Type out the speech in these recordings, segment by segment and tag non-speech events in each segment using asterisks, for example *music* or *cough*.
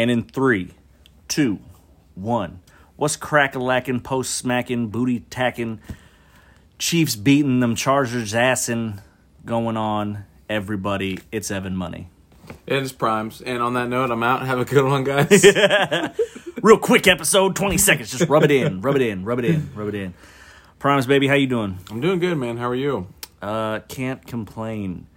And in three, two, one. What's crack a lacking, post smacking, booty tacking, Chiefs beating them, Chargers assing going on? Everybody, it's Evan Money. It is primes. And on that note, I'm out. Have a good one, guys. *laughs* Real quick episode, 20 seconds. Just rub it in, rub it in, rub it in, rub it in. Primes, baby, how you doing? I'm doing good, man. How are you? Uh, can't complain.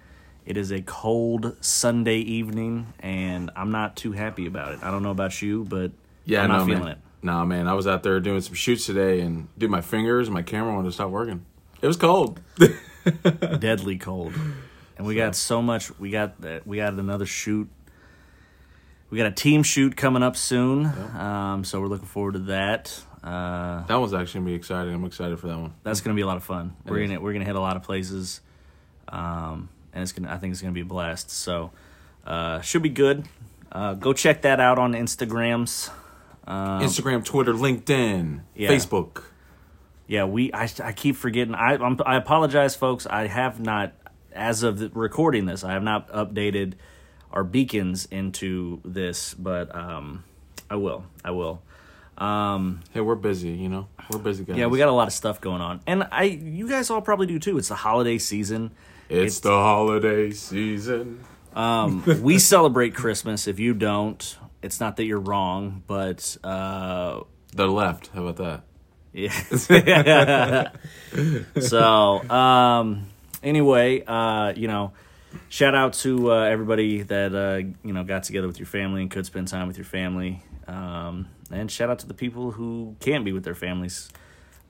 It is a cold Sunday evening, and I'm not too happy about it. I don't know about you, but Yeah, I'm not no, feeling man. it. Nah, man. I was out there doing some shoots today, and dude, my fingers, my camera wanted to stop working. It was cold. *laughs* Deadly cold, and we got so much. We got that. We got another shoot. We got a team shoot coming up soon, um, so we're looking forward to that. Uh, that one's actually gonna be exciting. I'm excited for that one. that's gonna be a lot of fun. We're is. gonna we're gonna hit a lot of places, um, and it's gonna I think it's gonna be a blast. So uh, should be good. Uh, go check that out on Instagrams. Instagram, Twitter, LinkedIn, Yeah. Facebook. Yeah, we I, I keep forgetting. I I'm, I apologize, folks. I have not, as of the, recording this, I have not updated our beacons into this, but um, I will. I will. Um, Hey, we're busy. You know, we're busy guys. yeah, we got a lot of stuff going on, and I you guys all probably do too. It's the holiday season. It's, the holiday season. Um, we celebrate Christmas. If you don't, it's not that you're wrong, but uh, The left. How about that? Yeah. *laughs* so, um, anyway, uh, you know, shout out to uh, everybody that uh, you know got together with your family and could spend time with your family, um, and shout out to the people who can't be with their families.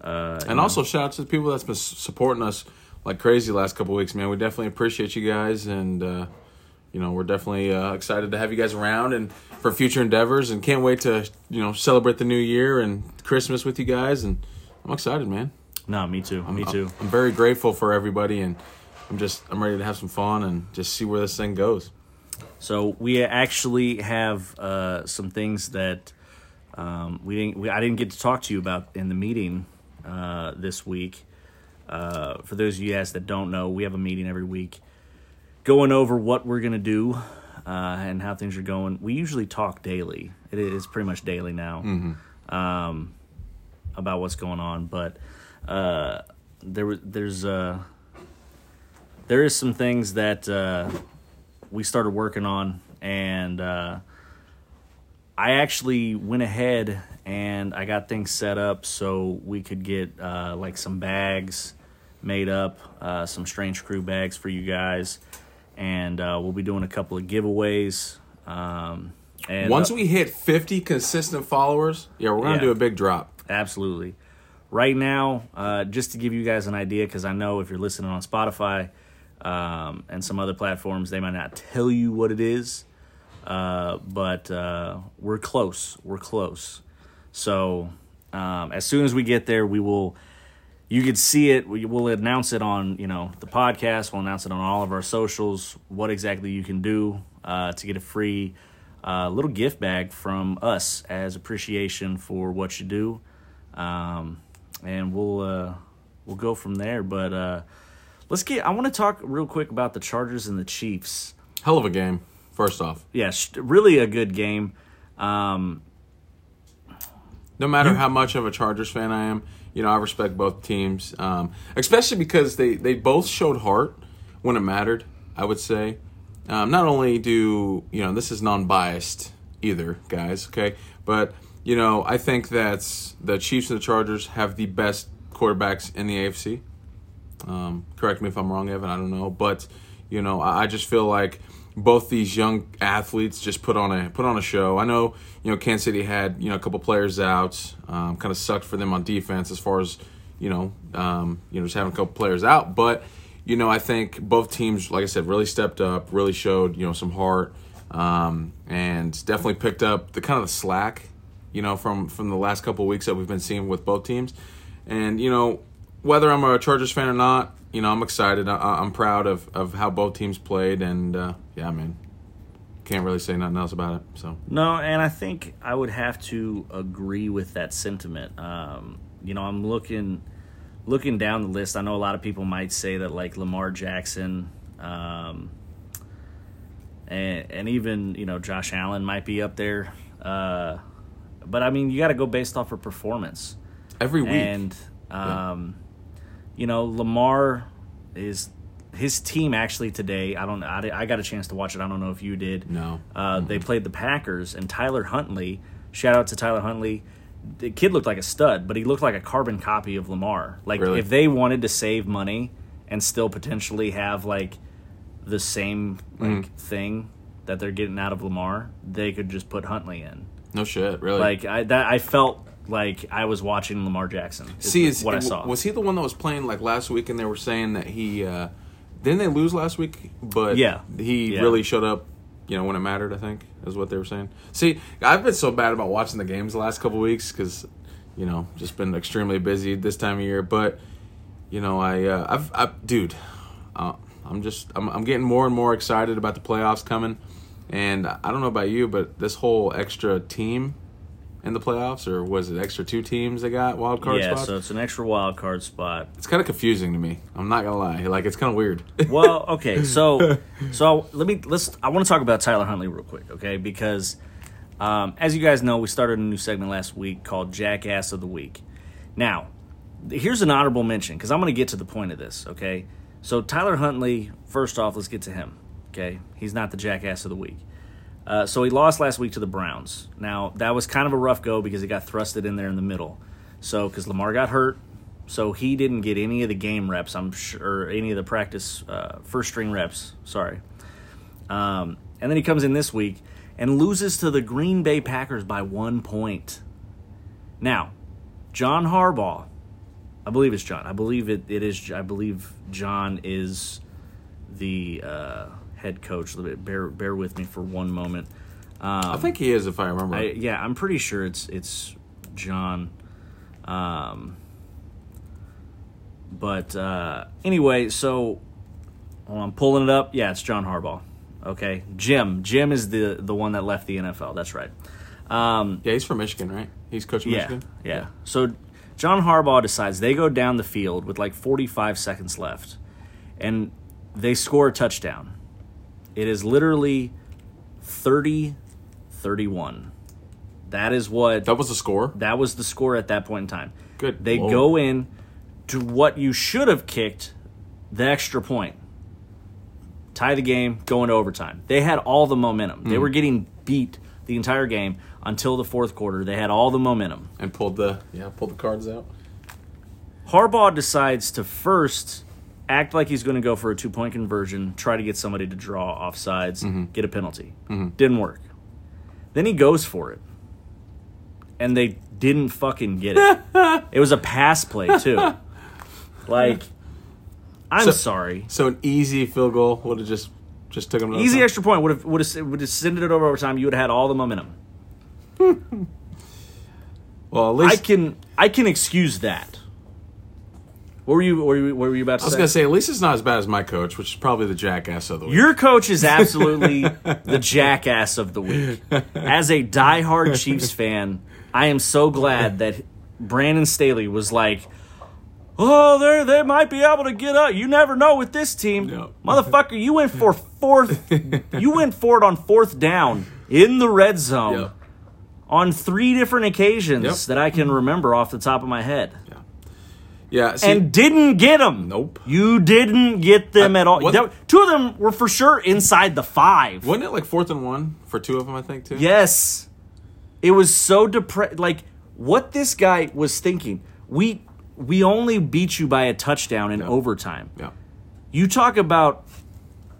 Uh, And know. also shout out to the people that's been supporting us like crazy last couple weeks, man. We definitely appreciate you guys, and uh, you know we're definitely uh, excited to have you guys around and for future endeavors, and can't wait to you know celebrate the new year and Christmas with you guys. And I'm excited, man. no, me too, me too. I'm very grateful for everybody, and I'm just I'm ready to have some fun and just see where this thing goes. So we actually have uh, some things that um, we didn't. We, I didn't get to talk to you about in the meeting uh, this week. Uh, for those of you guys that don't know, we have a meeting every week, going over what we're gonna do uh, and how things are going. We usually talk daily. It is pretty much daily now um, about what's going on, but uh, there there's uh, there is some things that. Uh, we started working on and uh, i actually went ahead and i got things set up so we could get uh, like some bags made up uh, some strange crew bags for you guys and uh, we'll be doing a couple of giveaways um, and Once uh, we hit 50 consistent followers, yeah, we're gonna Yeah. do a big drop. Absolutely. Right now, uh, just to give you guys an idea, because I know if you're listening on Spotify um, and some other platforms, they might not tell you what it is, uh, but uh, we're close. We're close. So um, as soon as we get there, we will. You could see it. We will announce it on you know the podcast. We'll announce it on all of our socials. What exactly you can do uh, to get a free uh, little gift bag from us as appreciation for what you do um, and we'll uh, we'll go from there. But uh, let's get. I want to talk real quick about the Chargers and the Chiefs. Hell of a game. First off, Yeah, sh- really a good game. Um, no matter how much of a Chargers fan I am, you know I respect both teams, um, especially because they they both showed heart when it mattered. I would say, um, not only do you know this is non-biased either, guys. Okay, but you know I think that the Chiefs and the Chargers have the best quarterbacks in the AFC. Um, correct me if I'm wrong, Evan. I don't know, but you know, I, I just feel like both these young athletes just put on a put on a show. I know, you know, Kansas City had you know a couple players out, um, kind of sucked for them on defense as far as you know, um, you know, just having a couple players out. But you know, I think both teams, like I said, really stepped up, really showed you know some heart, um, and definitely picked up the kind of the slack, you know, from from the last couple weeks that we've been seeing with both teams. And you know, whether I'm a Chargers fan or not, you know, I'm excited. I, I'm proud of, of how both teams played, and uh, yeah, man, can't really say nothing else about it. So no, and I think I would have to agree with that sentiment. Um, you know, I'm looking looking down the list. I know a lot of people might say that like Lamar Jackson. Um, and and even you know Josh Allen might be up there. Uh, but I mean, you got to go based off of performance. Every week. And um, you know, Lamar is his team actually today. I don't. I, I got a chance to watch it. I don't know if you did. No. Uh, They played the Packers and Tyler Huntley. Shout out to Tyler Huntley. The kid looked like a stud, but he looked like a carbon copy of Lamar. Like Really? if they wanted to save money and still potentially have like the same like Mm-hmm. thing that they're getting out of Lamar, they could just put Huntley in. no shit, really. Like I that I felt like I was watching Lamar Jackson. See, is, what I saw. Was he the one that was playing like last week, and they were saying that he uh, didn't they lose last week? But Yeah. he Yeah. really showed up. You know when it mattered. I think is what they were saying. See, I've been so bad about watching the games the last couple weeks because you know just been extremely busy this time of year. But you know, I, uh, I've, I, dude, uh, I'm just, I'm, I'm getting more and more excited about the playoffs coming. And I don't know about you, but this whole extra team in the playoffs, or was it extra two teams they got wild card yeah, spots? so it's an extra wild card spot. It's kind of confusing to me. I'm not gonna lie. Like it's kind of weird. *laughs* Well, okay, so so let me let's. I want to talk about Tyler Huntley real quick, okay? Because um, as you guys know, we started a new segment last week called Jackass of the Week. Now, here's an honorable mention because I'm going to get to the point of this, okay? So Tyler Huntley, first off, let's get to him, okay? He's not the Jackass of the Week. Uh, so he lost last week to the Browns. Now that was kind of a rough go because he got thrusted in there in the middle. So because Lamar got hurt, so he didn't get any of the game reps. I'm sure, any of the practice uh, first string reps. Sorry. Um, and then he comes in this week and loses to the Green Bay Packers by one point. Now, John Harbaugh, I believe it's John. I believe it, it is. I believe John is the uh, head coach. Bear bear with me for one moment. Um, I think he is, if I remember. I, yeah, I'm pretty sure it's it's John. Um, but uh, anyway, so well, I'm pulling it up. Yeah, it's John Harbaugh. Okay, Jim. Jim is the the one that left the NFL. That's right. Um, yeah, he's from Michigan, right? He's coaching yeah, Michigan. yeah. So John Harbaugh decides they go down the field with like 45 seconds left, and they score a touchdown. It is literally 30 31. That is what That was the score. that was the score at that point in time. Good They lord. go in to what you should have kicked the extra point. Tie the game, go into overtime. They had all the momentum. Hmm. They were getting beat the entire game until the fourth quarter. They had all the momentum. and pulled the yeah pulled the cards out. Harbaugh decides to first act like he's going to go for a two point conversion, try to get somebody to draw offsides, Mm-hmm. get a penalty. Didn't work. Then he goes for it. And they didn't fucking get it. *laughs* it was a pass play, too. Like, *laughs* I'm So- sorry. So an easy field goal would have just just took him. Easy overtime. extra point would have would have would have sent it over overtime. You would have had all the momentum. *laughs* Well, at least I can I can excuse that. What were you what were you, what were you about to say? I was say? gonna say at least it's not as bad as my coach, which is probably the jackass of the week. Your coach is absolutely the jackass of the week. As a diehard Chiefs fan, I am so glad that Brandon Staley was like, "Oh, they they might be able to get up. You never know with this team, Yeah. motherfucker. You went for fourth. you went for it on fourth down in the red zone Yep. on three different occasions Yep. that I can remember off the top of my head." Yeah, see, and didn't get them. Nope. You didn't get them I- at all. There- two of them were for sure inside the five. wasn't it like fourth and one for two of them? I think too. Yes. It was so depressed. Like what this guy was thinking. We we only beat you by a touchdown in Yeah. overtime. yeah, You talk about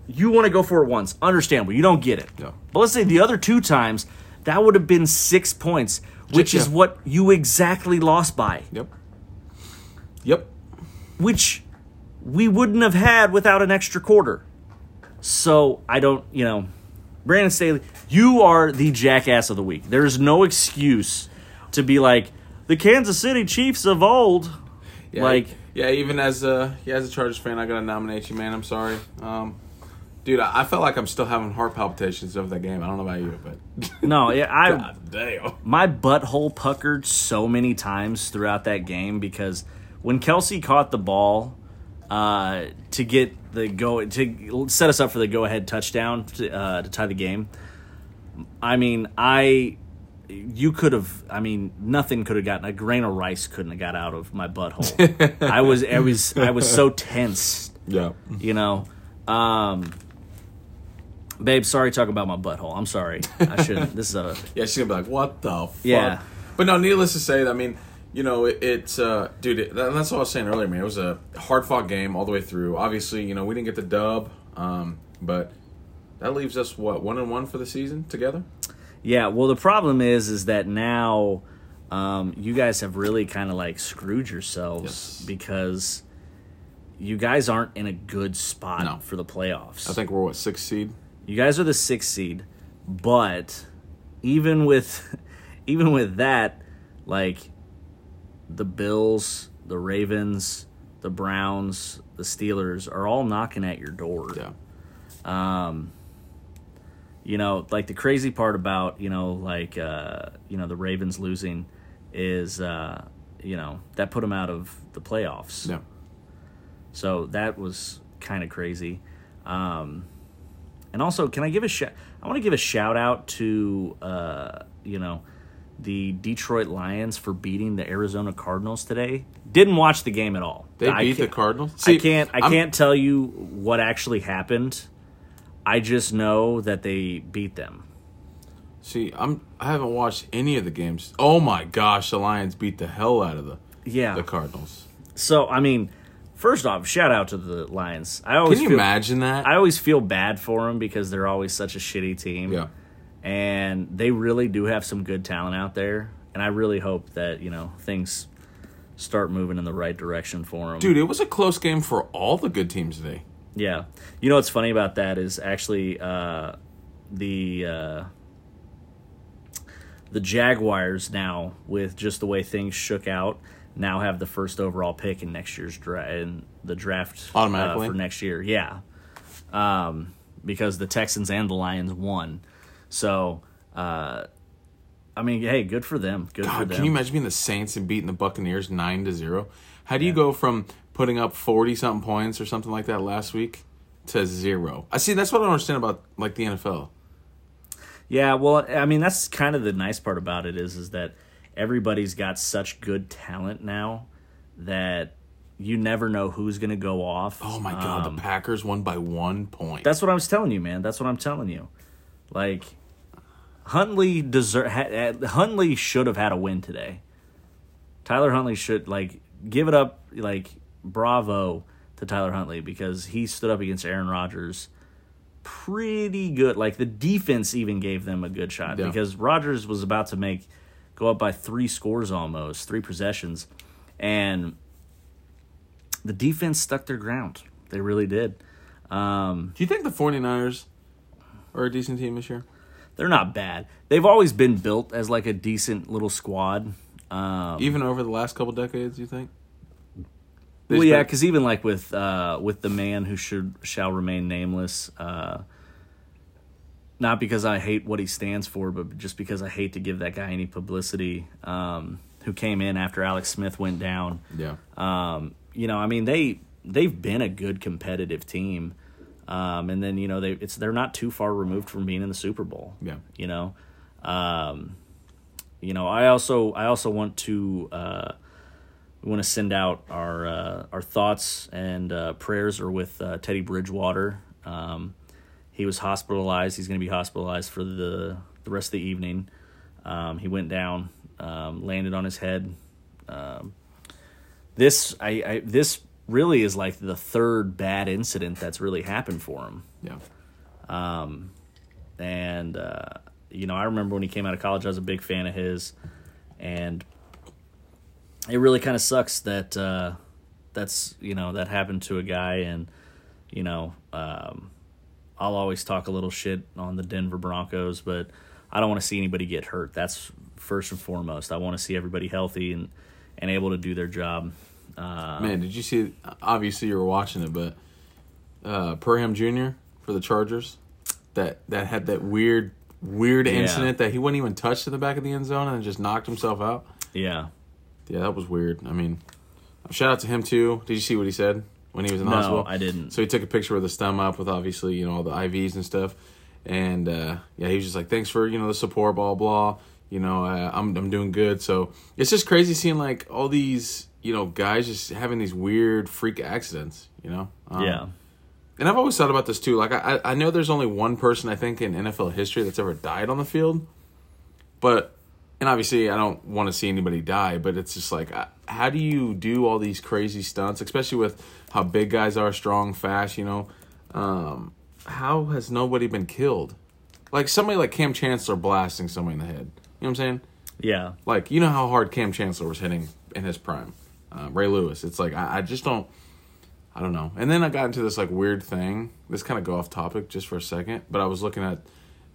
you want to go for it once. Understandable. You don't get it. Yeah. But let's say the other two times that would have been six points, which is what you exactly lost by. yep, yep. which we wouldn't have had without an extra quarter. So I don't, you know, Brandon Staley, you are the jackass of the week. There's no excuse to be like the Kansas City Chiefs of old. Yeah, Like, yeah, even as a yeah, as a Chargers fan, I gotta nominate you, man. I'm sorry, um, dude. I, I felt like I'm still having heart palpitations over that game. I don't know about you, but *laughs* no, yeah, I God damn. my butthole puckered so many times throughout that game because when Kelce caught the ball uh, to get the go to set us up for the go ahead touchdown to, uh, to tie the game. I mean, I you could have. I mean, nothing could have gotten a grain of rice couldn't have got out of my butthole. I was I was I was so tense. Yeah. You know. Um, babe, sorry to talk about my butthole. I'm sorry. I shouldn't. this is a *laughs* Yeah, she's gonna be like, "What the fuck?" Yeah. But no, needless to say, I mean, you know, it, it's uh, dude. It, that- that's what I was saying earlier, man. It was a hard fought game all the way through. Obviously, you know, we didn't get the dub, um, but that leaves us what one and one for the season together. Yeah, well, the problem is, is that now um, you guys have really kind of like screwed yourselves Yes. because you guys aren't in a good spot No. for the playoffs. I think we're what sixth seed. you guys are the sixth seed, but even with *laughs* even with that, like the Bills, the Ravens, the Browns, the Steelers are all knocking at your door Yeah. um you know like the crazy part about you know like uh you know the ravens losing is uh you know that put them out of the playoffs Yeah. so that was kind of crazy um and also can i give a shout i want to give a shout out to uh you know the detroit lions for beating the arizona cardinals today didn't watch the game at all They I beat the Cardinals. I can't. I I'm- can't tell you what actually happened. I just know that they beat them. See, I'm. I haven't watched any of the games. Oh my gosh, the Lions beat the hell out of the Yeah. the Cardinals. So I mean, first off, shout out to the Lions. I always Can you feel, imagine that? I always feel bad for them because they're always such a shitty team. yeah. And they really do have some good talent out there, and I really hope that you know things start moving in the right direction for them. Dude, it was a close game for all the good teams today. Yeah. You know what's funny about that is actually uh, the uh, the Jaguars now with just the way things shook out now have the first overall pick in next year's draft in the draft uh, Automatically? for next year. Yeah. Um, because the Texans and the Lions won. So uh, I mean, hey, good for them. Good for God, them. can you imagine being the Saints and beating the Buccaneers nine to zero? How do you go from putting up forty something points or something like that last week to zero? I see. That's what I don't understand about like the NFL. Yeah, well, I mean that's kind of the nice part about it is is that everybody's got such good talent now that you never know who's going to go off. Oh my God, Um, the Packers won by one point. that's what I was telling you, man. That's what I'm telling you. Like Huntley deserve ha- Huntley should have had a win today. Tyler Huntley should like give it up like bravo to Tyler Huntley because he stood up against Aaron Rodgers pretty good. Like the defense even gave them a good shot Yeah. because Rodgers was about to make go up by 3 scores almost, 3 possessions and the defense stuck their ground. They really did. Um, do you think the 49ers are a decent team this year? They're not bad. They've always been built as like a decent little squad. Um, Even over the last couple decades, you think? They've well, yeah, been- because even like with uh, with the man who should shall remain nameless, uh, not because I hate what he stands for, but just because I hate to give that guy any publicity. Um, who came in after Alex Smith went down? yeah. Um, you know, I mean they they've been a good competitive team, um, and then you know they it's they're not too far removed from being in the Super Bowl. Yeah. you know, um, you know I also I also want to uh, we want to send out our uh, our thoughts and uh, prayers are with uh, Teddy Bridgewater. Um, he was hospitalized. He's going to be hospitalized for the the rest of the evening. Um, he went down, um, landed on his head. Um, this I, I this really is like the third bad incident that's really happened for him. Yeah. And uh, you know, I remember when he came out of college, I was a big fan of his, and it really kind of sucks that uh, that's you know that happened to a guy, and you know, um, I'll always talk a little shit on the Denver Broncos, but I don't want to see anybody get hurt. That's first and foremost. I want to see everybody healthy and and able to do their job. Uh, Man, did you see? Obviously, you were watching it, but uh, Parham Jr. for the Chargers, that that had that weird, weird Yeah. incident that he wouldn't even touch in the back of the end zone and just knocked himself out. yeah. Yeah, that was weird. I mean, shout out to him too. Did you see what he said? when he was in the No, hospital? I didn't. So he took a picture with his thumb up with obviously you know all the IVs and stuff, and uh, yeah, he was just like, "Thanks for you know the support, blah blah." You know, uh, I'm I'm doing good. So it's just crazy seeing like all these you know guys just having these weird freak accidents. You know, Um, yeah. and I've always thought about this too. Like I I know there's only one person I think in NFL history that's ever died on the field, but and obviously I don't want to see anybody die, but it's just like how do you do all these crazy stunts, especially with how big guys are, strong, fast, you know? Um, how has nobody been killed? Like somebody like Kam Chancellor blasting somebody in the head. You know what I'm saying? Yeah. Like you know how hard Kam Chancellor was hitting in his prime. Uh, Ray Lewis. It's like I, I just don't. I don't know. And then I got into this like weird thing. This kind of go off topic just for a second, but I was looking at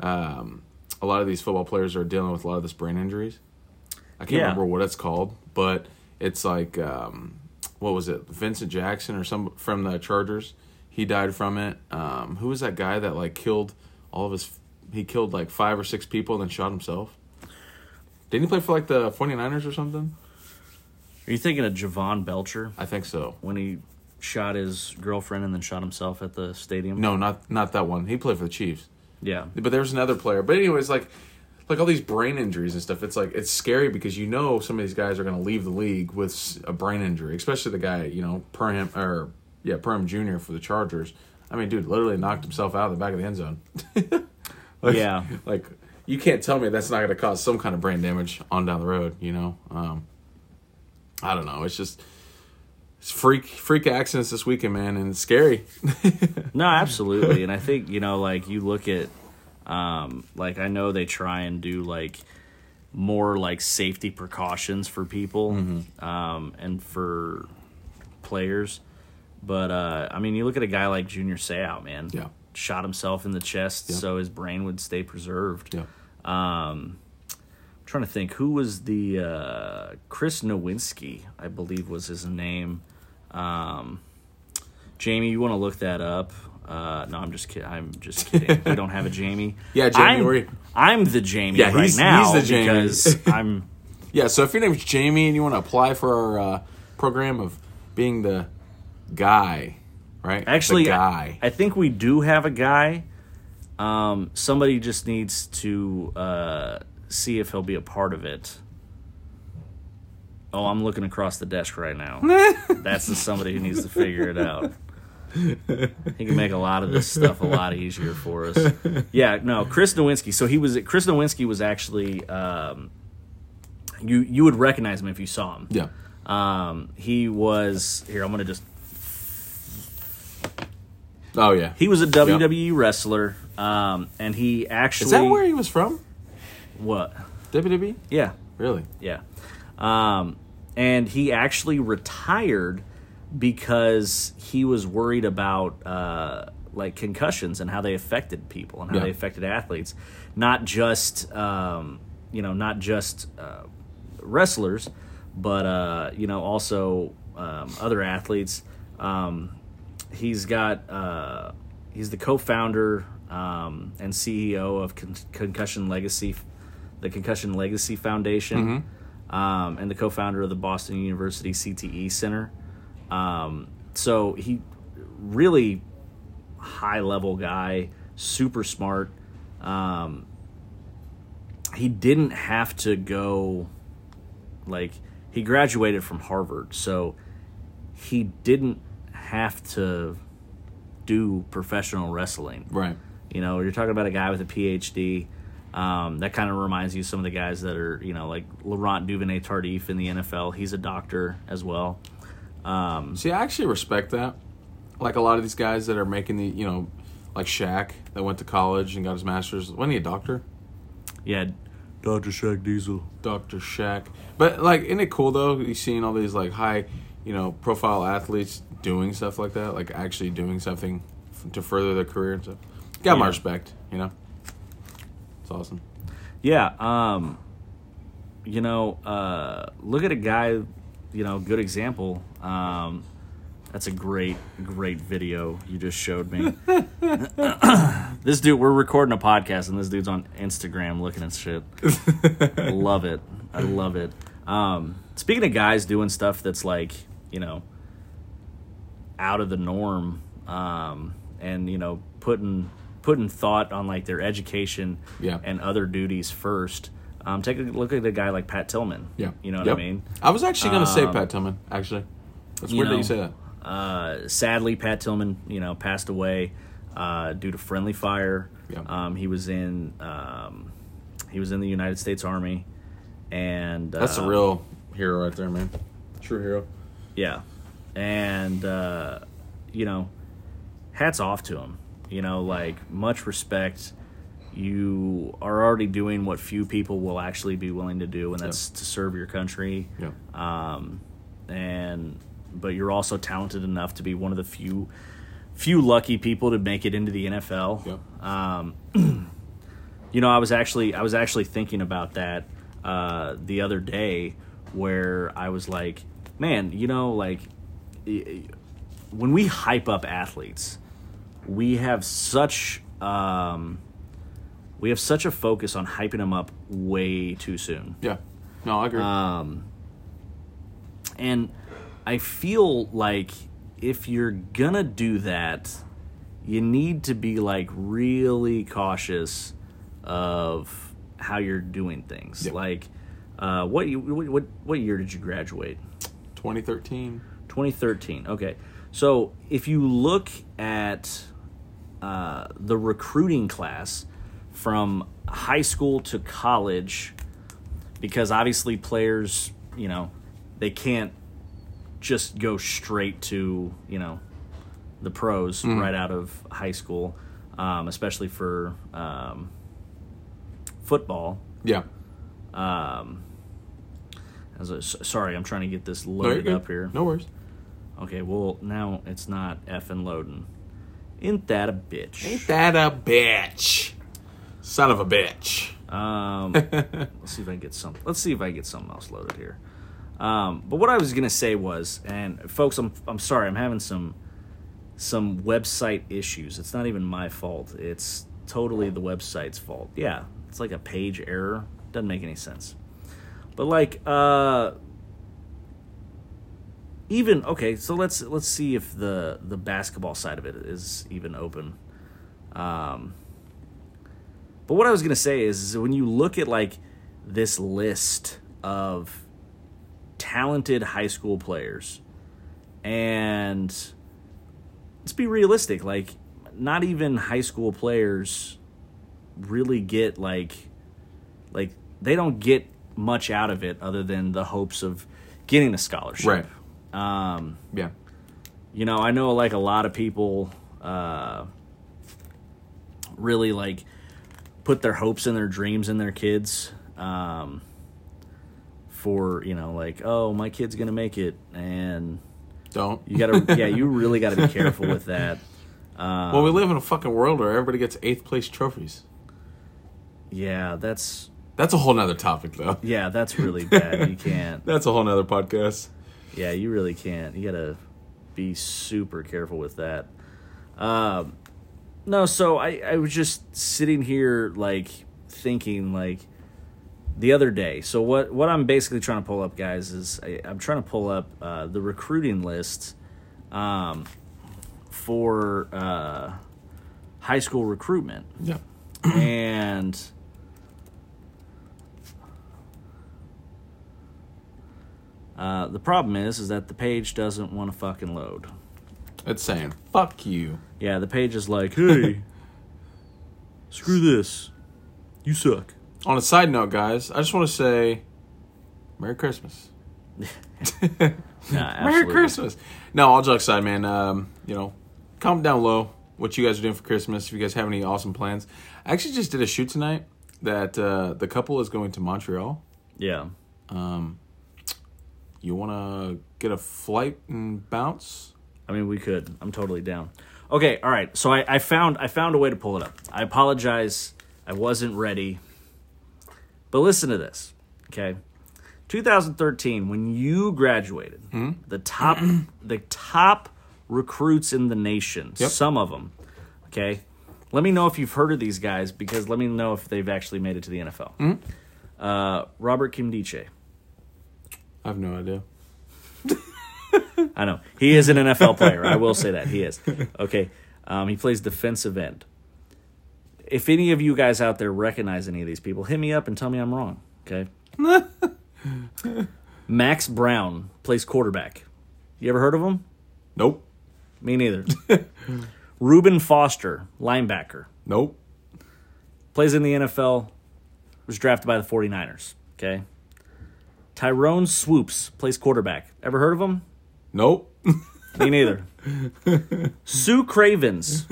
um, a lot of these football players are dealing with a lot of this brain injuries. I can't Yeah. remember what it's called, but it's like um, what was it? Vincent Jackson or some from the Chargers. He died from it. Um, who was that guy that like killed all of his? He killed like five or six people and then shot himself. Didn't he play for like the 49ers or something? Are you thinking of Jovan Belcher I think so. when he shot his girlfriend and then shot himself at the stadium? No, not not that one. He played for the Chiefs. Yeah. But there was another player. But anyways, like like all these brain injuries and stuff. It's like it's scary because you know some of these guys are going to leave the league with s- a brain injury, especially the guy you know Parham or yeah Parham Jr. for the Chargers. I mean, dude, literally knocked himself out of the back of the end zone. *laughs* Like- Yeah. like you can't tell me that's not going to cause some kind of brain damage on down the road. You know, um, I don't know. It's just. It's freak freak accidents this weekend, man, and it's scary. *laughs* No, absolutely. and I think, you know, like you look at um like I know they try and do like more like safety precautions for people um and for players. But uh I mean, you look at a guy like Junior Seau, man. Yeah. Shot himself in the chest Yeah. so his brain would stay preserved. yeah. Um, trying to think who was the uh, Chris Nowinski, I believe was his name. Um, Jamie, you want to look that up? Uh, no, I'm just kidding. I'm just kidding. we don't have a Jamie. *laughs* Yeah, Jamie, I'm, I'm the Jamie Yeah, right he's- now he's the Jamie. because *laughs* I'm. Yeah, so if your name's Jamie and you want to apply for our uh, program of being the guy, right? Actually, the guy. I, I think we do have a guy. Um, somebody just needs to uh, see if he'll be a part of it. Oh, I'm looking across the desk right now. *laughs* That's the somebody who needs to figure it out. He can make a lot of this stuff a lot easier for us. Yeah, no, Chris Nowinski. So he was Chris Nowinski was actually um, you you would recognize him if you saw him. yeah. Um, he was here. I'm gonna just Oh yeah. he was a WWE wrestler, um, and he actually Is that where he was from? What? WWE? Yeah, Really? yeah. Um, and he actually retired because he was worried about uh, like concussions and how they affected people and how Yeah. they affected athletes, not just um, you know not just uh, wrestlers, but uh, you know also um, other athletes. Um, he's got uh, he's the co-founder um, and CEO of Con- Concussion Legacy, the Concussion Legacy Foundation, um, and the co-founder of the Boston University CTE Center. Um, so he really high level guy, super smart. Um, he didn't have to go like he graduated from Harvard, so he didn't have to do professional wrestling. Right. You know, you're talking about a guy with a PhD. Um, that kind of reminds you of some of the guys that are, you know, like Laurent Duvernay Tardif in the NFL. He's a doctor as well. Um, See, I actually respect that. Like a lot of these guys that are making the, you know, like Shaq that went to college and got his master's. Wasn't he a doctor? yeah, Dr. Shaq Diesel. Dr. Shaq. But like, isn't it cool though? You're seeing all these like high, you know, profile athletes doing stuff like that, like actually doing something to further their career and stuff. Got my respect, you know. It's awesome. Yeah, um, you know, uh, look at a guy, you know, good example. Um, that's a great, great video you just showed me. *laughs* this dude, we're recording a podcast, and this dude's on Instagram looking at shit. *laughs* love it. I love it. Um, speaking of guys doing stuff that's like, you know, out of the norm, um, and you know putting putting thought on like their education Yeah. and other duties first. Um, take a look at a guy like Pat Tillman. Yeah. you know what Yep. I mean. I was actually going to say Um, Pat Tillman. Actually, it's weird that you say that. Uh, sadly, Pat Tillman, you know, passed away uh, due to friendly fire. Yeah. Um, he was in um, he was in the United States Army, and That's uh, a real hero right there, man. True hero. Yeah. And, uh, you know, hats off to him. You know, like, much respect. You are already doing what few people will actually be willing to do, and that's to serve your country. Yeah. Um, and, but you're also talented enough to be one of the few, few lucky people to make it into the NFL. Yeah. Um, *clears throat* you know, I was actually I was actually thinking about that uh, the other day, where I was like, man, you know, like when we hype up athletes, we have such um, we have such a focus on hyping them up way too soon. Yeah. No, I agree. Um, and I feel like if you're gonna do that, you need to be like really cautious of how you're doing things. Like, uh, what you what, what what year did you graduate? 2013. 2013. Okay. So if you look at uh, the recruiting class from high school to college, because obviously players, you know, they can't just go straight to, you know, the pros right out of high school, um, especially for um, football. Yeah. Um, as a, sorry, I'm trying to get this loaded good. up here. No worries. Okay, well now it's not effing loading. Ain't that a bitch? Ain't that a bitch? Son of a bitch. Um, *laughs* let's see if I can get some. Let's see if I can get something else loaded here. Um, but what I was gonna say was, and folks, I'm I'm sorry, I'm having some some website issues. It's not even my fault. It's totally the website's fault. Yeah, it's like a page error. Doesn't make any sense. But like, uh, even okay. So let's let's see if the the basketball side of it is even open. Um, but what I was gonna say is, is when you look at like this list of talented high school players, and let's be realistic, like not even high school players really get like like they don't get much out of it other than the hopes of getting a scholarship. Right. Um, Yeah. you know, I know like a lot of people uh, really like put their hopes and their dreams in their kids um, for you know like oh my kid's gonna make it and Don't. you gotta *laughs* yeah you really gotta be careful with that. Um, well, we live in a fucking world where everybody gets eighth place trophies. yeah, that's That's a whole nother topic, though. yeah that's really bad. You can't. *laughs* That's a whole nother podcast. Yeah, you really can't. You gotta be super careful with that. Um, no, so I, I was just sitting here like thinking like the other day. So what what I'm basically trying to pull up, guys, is I, I'm trying to pull up uh, the recruiting list um, for uh, high school recruitment Yeah. and uh, the problem is is that the page doesn't want to fucking load. It's saying, fuck you. Yeah, the page is like, hey, *laughs* screw this, you suck. On a side note, guys, I just want to say Merry Christmas. *laughs* *laughs* Nah, Merry. Christmas. No, all jokes aside, man. Um, you know, comment down low what you guys are doing for Christmas. If you guys have any awesome plans. I actually just did a shoot tonight that uh, the couple is going to Montreal. Yeah, Um, you want to get a flight and bounce? I mean we could. I'm totally down. Okay, all right. So I, I found I found a way to pull it up. I apologize. I wasn't ready. But listen to this, okay? 2013, when you graduated, the top the top recruits in the nation, Yep. some of them, okay. Let me know if you've heard of these guys because let me know if they've actually made it to the NFL. Uh, Robert Nkemdiche. I have no idea. *laughs* I know he is an NFL player. I will say that he is. Okay, um, he plays defensive end. If any of you guys out there recognize any of these people, hit me up and tell me I'm wrong. Okay. *laughs* Max Browne plays quarterback. You ever heard of him? Nope. Me neither. *laughs* Reuben Foster, linebacker, Nope. plays in the NFL, was drafted by the 49ers. Okay. Tyrone Swoopes plays quarterback. Ever heard of him? Nope. Me neither. *laughs* Sue Cravens.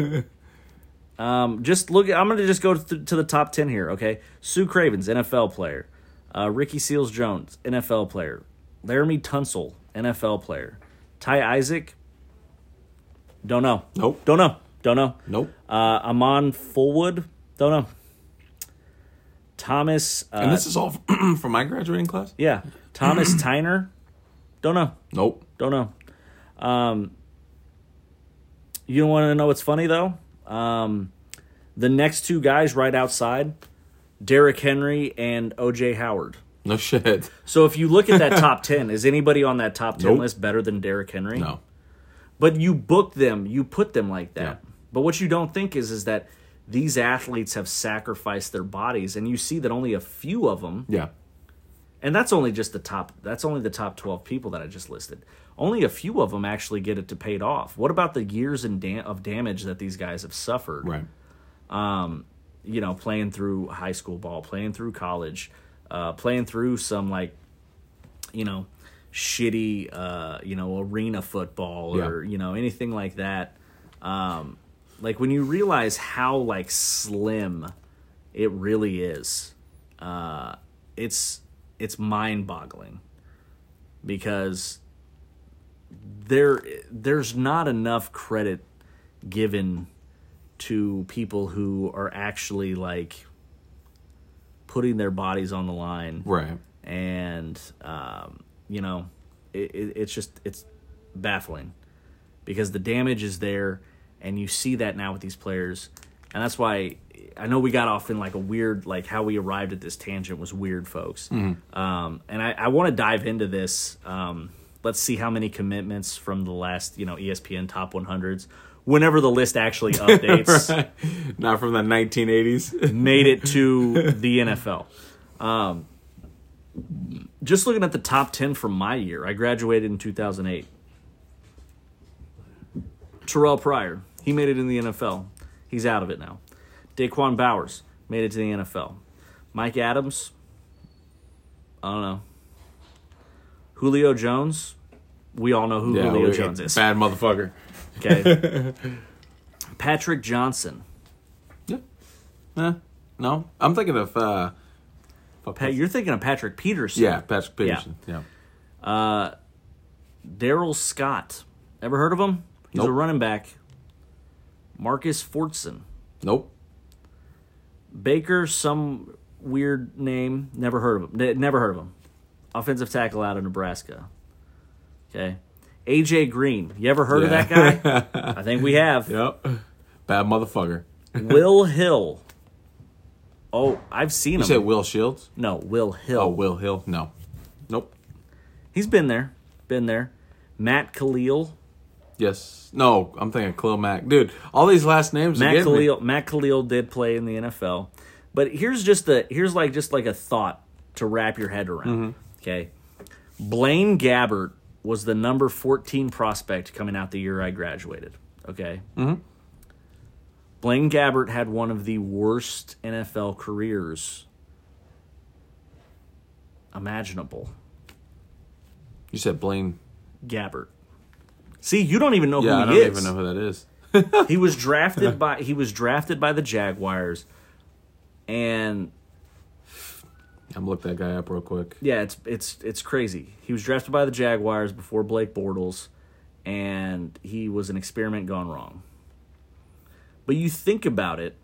Um, just look. I'm going to just go to, to the top ten here. Okay, Sue Cravens, NFL player. Uh, Ricky Seals Jones, NFL player. Laremy Tunsil, NFL player. Ty Isaac. Don't know. Nope. Don't know. Don't know. Nope. Uh, Amon Fullwood. Don't know. Thomas. Uh, And this is all *clears throat* from my graduating class? yeah. *clears throat* Thomas Tyner. Don't know. Nope. Don't know. Um, you don't want to know what's funny though? Um, the next two guys right outside, Derrick Henry and OJ Howard. No shit. So if you look at that top *laughs* ten, is anybody on that top ten Nope. list better than Derrick Henry? No. But you booked them, you put them like that. Yeah. But what you don't think is is that these athletes have sacrificed their bodies, and you see that only a few of them Yeah. and that's only just the top that's only the top 12 people that i just listed. Only a few of them actually get it to paid off. What about the years and da- of damage that these guys have suffered? Right. Um, you know playing through high school ball playing through college uh, playing through some like you know shitty uh, you know arena football or you know anything like that. Um, like when you realize how like slim it really is uh, it's it's mind boggling because there there's not enough credit given to people who are actually like putting their bodies on the line. Right. and um, you know it, it, it's just it's baffling. Because the damage is there and you see that now with these players and that's why i know we got off in like a weird like how we arrived at this tangent was weird folks um, and i, I want to dive into this um, let's see how many commitments from the last you know espn top 100s whenever the list actually *laughs* updates Right. Not from the 1980s. *laughs* made it to the NFL. Um, just looking at the top 10 from my year, I graduated in 2008. Terrell Pryor, he made it in the NFL. He's out of it now. Da'Quan Bowers made it to the NFL. Mike Adams, I don't know. Julio Jones, we all know who Julio Jones is. Bad motherfucker. Okay. *laughs* Patrick Johnson. Yeah. Eh, no. I'm thinking of uh Pat, you're thinking of Patrick Peterson. Yeah, Patrick Peterson. Yeah. Uh, Darrell Scott. Ever heard of him? He's a running back. Marcus Forston. Nope. Baker, some weird name. Never heard of him. Never heard of him. Offensive tackle out of Nebraska. Okay. AJ Green. You ever heard of that guy? I think we have. *laughs* Yep. Bad motherfucker. Will Hill. Oh, I've seen You him. You said Will Shields? no, Will Hill. Oh, Will Hill? No. Nope. He's been there. Been there. Matt Kalil. Yes. No, I'm thinking Khalil Mack. Dude, all these last names Matt. Kalil, Matt Kalil did play in the NFL, but here's just the here's like just like a thought to wrap your head around. Mm-hmm. Okay, Blaine Gabbert was the number 14 prospect coming out the year I graduated. Okay, mm-hmm. Blaine Gabbert had one of the worst NFL careers imaginable. You said Blaine. Gabbert. See, you don't even know Yeah, I who don't is. even know who that is. *laughs* he was drafted *laughs* by he was drafted by the Jaguars, and I'm gonna look that guy up real quick. yeah, it's it's it's crazy. He was drafted by the Jaguars before Blake Bortles, and he was an experiment gone wrong. But you think about it,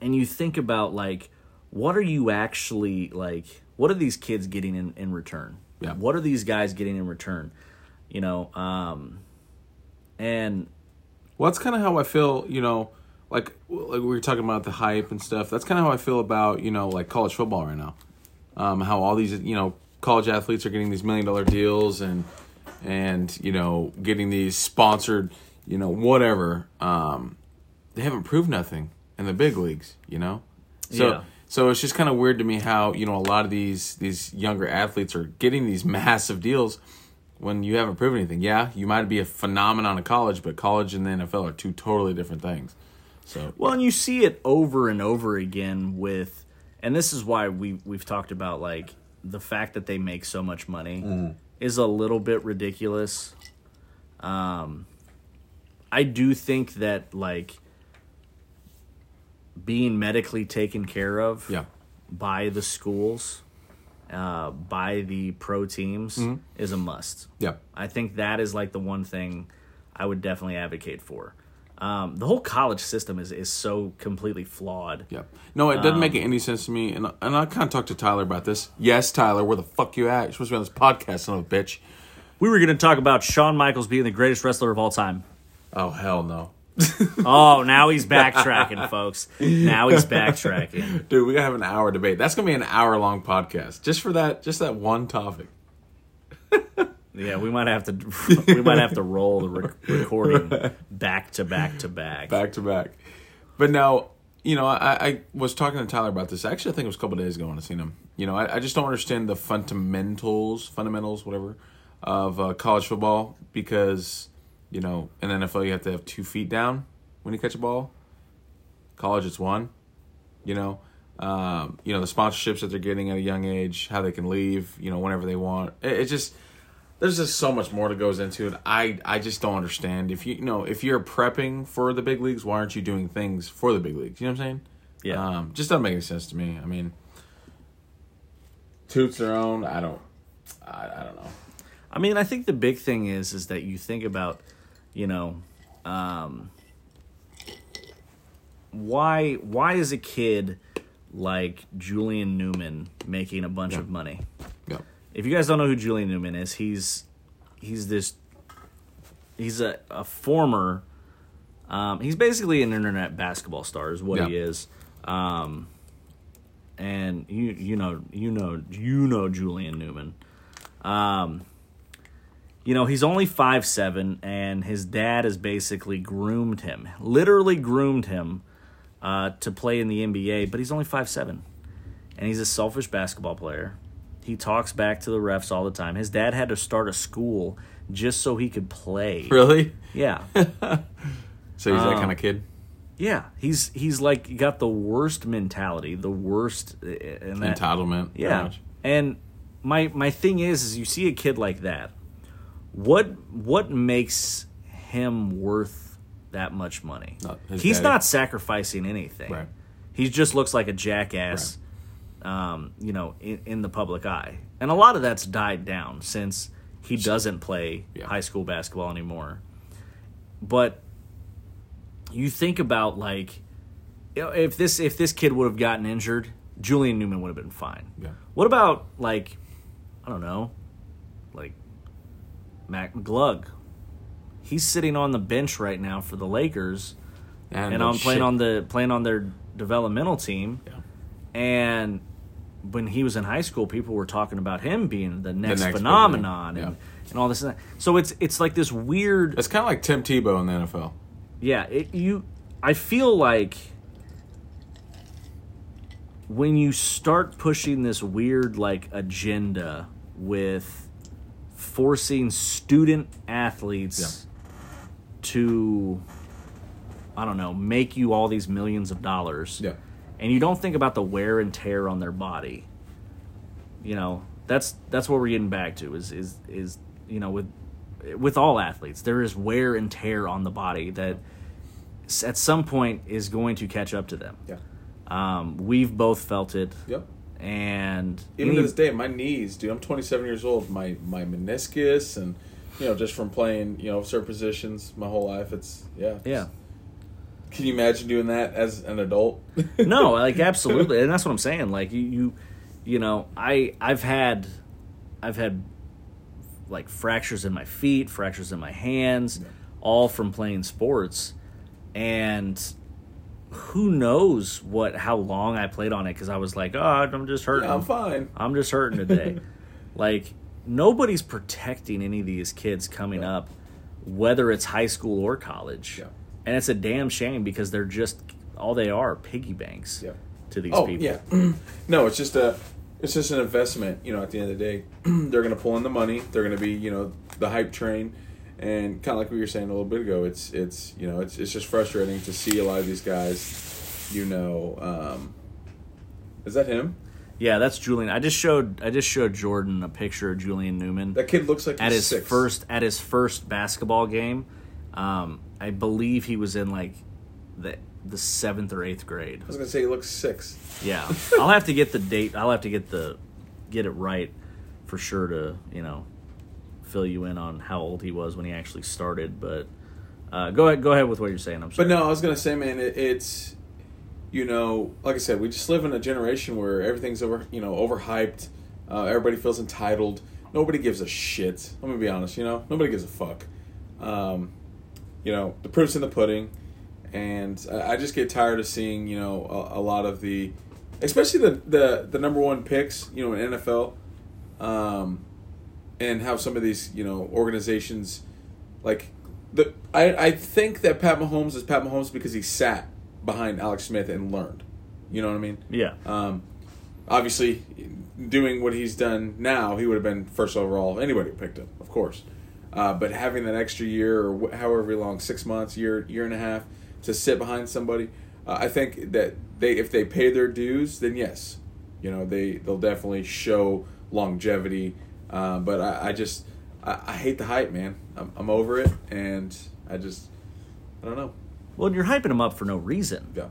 and you think about like, what are you actually like? What are these kids getting in in return? Yeah. What are these guys getting in return? You know, um, and Well, that's kind of how I feel. You know, like like we were talking about the hype and stuff. That's kind of how I feel about you know like college football right now. Um, how all these you know college athletes are getting these million dollar deals and and you know getting these sponsored, you know whatever. Um, they haven't proved nothing in the big leagues, you know. So Yeah. so it's just kind of weird to me how you know a lot of these these younger athletes are getting these *laughs* massive deals when you haven't proven anything. Yeah, you might be a phenomenon in college, but college and the NFL are two totally different things. So Well, and you see it over and over again with, and this is why we we've talked about like the fact that they make so much money is a little bit ridiculous. Um, I do think that like being medically taken care of yeah, by the schools, uh, by the pro teams is a must. yeah, I think that is like the one thing I would definitely advocate for. Um, the whole college system is, is so completely flawed. yeah. No, it doesn't make any sense to me. And and I kind of talked to Tyler about this. Yes, Tyler, where the fuck you at? You're supposed to be on this podcast, son of a bitch. We were going to talk about Shawn Michaels being the greatest wrestler of all time. Oh hell no. *laughs* Oh, now he's backtracking, folks. Now he's backtracking. Dude, we gotta have an hour debate. That's gonna be an hour long podcast just for that, just that one topic. Yeah, we might have to *laughs* we might have to roll the rec- recording back to back to back. back to back. But now, you know, I, I was talking to Tyler about this. Actually, I think it was a couple days ago when I seen him. You know, I, I just don't understand the fundamentals, fundamentals, whatever, of uh, college football because, you know, in NFL you have to have two feet down when you catch a ball. College, it's one. You know, um, you know the sponsorships that they're getting at a young age, how they can leave, you know, whenever they want. It, it just there's just so much more that goes into it. I I just don't understand. If you, you know if you're prepping for the big leagues, why aren't you doing things for the big leagues? You know what I'm saying? Yeah. Um, just doesn't make any sense to me. I mean, toots their own. I don't. I, I don't know. I mean, I think the big thing is is that you think about, you know, um, why why is a kid like Julian Newman making a bunch of money? Yeah. If you guys don't know who Julian Newman is, he's he's this he's a, a former um, he's basically an internet basketball star is what he is. Um, and you you know you know you know Julian Newman. Um, you know he's only five seven, and his dad has basically groomed him, literally groomed him uh, to play in the NBA. But he's only five seven, and he's a selfish basketball player. He talks back to the refs all the time. His dad had to start a school just so he could play. Really? Yeah. *laughs* So he's that Um, kind of kid. Yeah, he's he's like got the worst mentality, the worst uh, that, Entitlement. Yeah, and my my thing is, is you see a kid like that, what what makes him worth that much money? Not He's not sacrificing anything. Right. He just looks like a jackass, um, you know, in, in the public eye, and a lot of that's died down since he doesn't play Yeah. high school basketball anymore. But you think about like you know, if this if this kid would have gotten injured, Julian Newman would have been fine. Yeah. What about like I don't know, like Mac McClung? He's sitting on the bench right now for the Lakers, and no I'm playing shit. on the playing on their developmental team. Yeah. And when he was in high school, people were talking about him being the next, next phenomenon thing. and, and all this and that. So it's it's like this weird It's kind of like Tim Tebow in the NFL. yeah it, you i feel like when you start pushing this weird like agenda with forcing student athletes to i don't know make you all these millions of dollars Yeah. and you don't think about the wear and tear on their body you know that's that's what we're getting back to is is is you know with with all athletes there is wear and tear on the body that at some point is going to catch up to them Yeah. um, we've both felt it Yep. And Even to this day, my knees, dude. I'm 27 years old. My my meniscus and you know just from playing you know certain positions my whole life. It's yeah. yeah Can you imagine doing that as an adult? no *laughs* like absolutely and that's what i'm saying like you you you know i i've had i've had like fractures in my feet fractures in my hands all from playing sports and who knows what how long i played on it because i was like oh i'm just hurting Yeah, I'm fine. i'm just hurting today *laughs* like nobody's protecting any of these kids coming Yeah. up, whether it's high school or college. Yeah. And it's a damn shame because they're just all they are piggy banks Yeah. to these Oh people. yeah, *clears throat* no, it's just a, it's just an investment. You know, at the end of the day, *clears throat* they're going to pull in the money. They're going to be, you know, the hype train, and kind of like we were saying a little bit ago, it's it's you know it's it's just frustrating to see a lot of these guys. You know, um, is that him? Yeah, that's Julian. I just showed I just showed Jordan a picture of Julian Newman That kid looks like at he's his six. first at his first basketball game. Um, I believe he was in like the the seventh or eighth grade. I was going to say he looks six. Yeah, *laughs* I'll have to get the date. I'll have to get the get it right for sure to you know fill you in on how old he was when he actually started. But uh, go ahead, go ahead with what you're saying. I'm sorry. But no, I was gonna say, man, it, it's you know, like I said, we just live in a generation where everything's over, you know, overhyped. Uh, everybody feels entitled. Nobody gives a shit. Let me be honest. You know, nobody gives a fuck. Um, you know, the proof's in the pudding, and I, I just get tired of seeing you know a, a lot of the, especially the the the number one picks. You know, in NFL, um, and how some of these you know organizations like the I, I think that Pat Mahomes is Pat Mahomes because he sat behind Alex Smith and learned. You know what I mean? yeah, Um, obviously, doing what he's done now, he would have been first overall. Anybody picked him, of course. Uh, but having that extra year or wh- however long, six months, year, year and a half, to sit behind somebody, uh, I think that they, if they pay their dues, then yes, you know they they'll definitely show longevity. Uh, but I, I just I, I hate the hype, man. I'm, I'm over it, and I just I don't know. well, you're hyping him up for no reason. Yeah,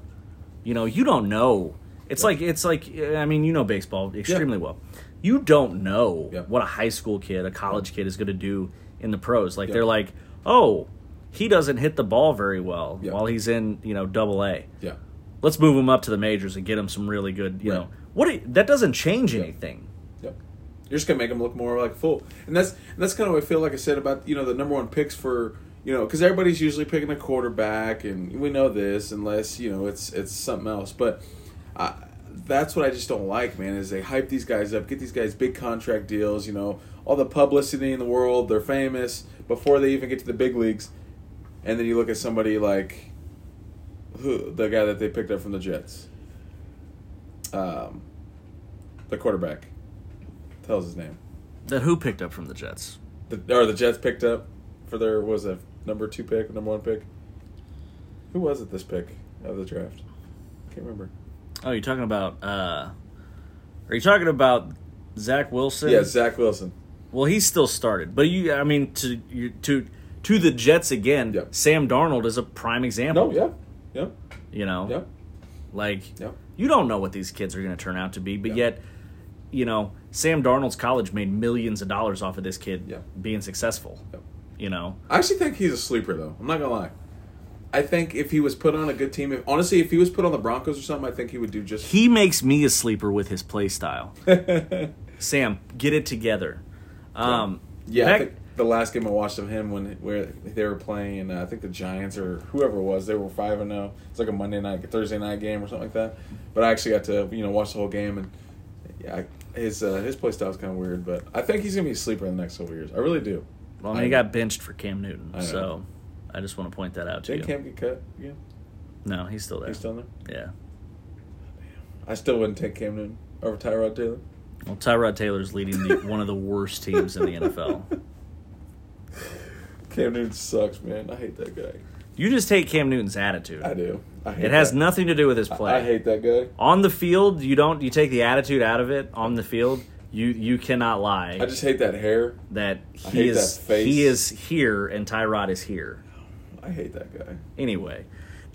You know, you don't know. It's like it's like I mean, you know baseball extremely well. You don't know Yeah. what a high school kid, a college kid is going to do in the pros. Like Yeah. they're like, "Oh, he doesn't hit the ball very well Yeah. while he's in, you know, double A. yeah. Let's move him up to the majors and get him some really good, you Right. know. What you- that doesn't change anything. You're just gonna make them look more like full, and that's and that's kind of what I feel like I said about you know the number one picks for you know because everybody's usually picking a quarterback, and we know this unless you know it's it's something else. But I, that's what I just don't like, man. Is they hype these guys up, get these guys big contract deals, you know, all the publicity in the world, they're famous before they even get to the big leagues, and then you look at somebody like who the guy that they picked up from the Jets, um, the quarterback. Tell us his name. That who picked up from the Jets? The, or the Jets picked up for their was a number two pick, number one pick. Who was it this pick of the draft? Can't remember. Oh, you're talking about uh Are you talking about Zach Wilson? Yeah, Zach Wilson. Well, he still started, but you, I mean, to you- to to the Jets again. Yeah. Sam Darnold is a prime example. No, yeah, yeah, You know, yeah, like yeah. you don't know what these kids are going to turn out to be, but Yeah. yet, you know, Sam Darnold's college made millions of dollars off of this kid Yeah. being successful. Yeah. You know, I actually think he's a sleeper, though. I'm not gonna lie. I think if he was put on a good team, if honestly, if he was put on the Broncos or something, I think he would do just. he makes me a sleeper with his play style. *laughs* Sam, get it together. Um, yeah, I think the last game I watched of him when where they were playing, uh, I think the Giants or whoever it was, they were five and zero. It's like a Monday night, Thursday night game or something like that. But I actually got to you know watch the whole game and yeah, I, his uh, his play style is kind of weird, but I think he's gonna be a sleeper in the next couple years. I really do. well, I mean, he got benched for Cam Newton, I so I just want to point that out to Did you. Cam get cut again? no, he's still there. He's still there. yeah. I still wouldn't take Cam Newton over Tyrod Taylor. Well, Tyrod Taylor's leading the, one of the worst teams in the NFL. *laughs* Cam Newton sucks, man. I hate that guy. You just hate Cam Newton's attitude. I do. I It has that. nothing to do with his play. I hate that guy. On the field, you don't. You take the attitude out of it. On the field, you you cannot lie I just hate that hair. that I he hate is that face. he is here and Tyrod is here. I hate that guy. Anyway,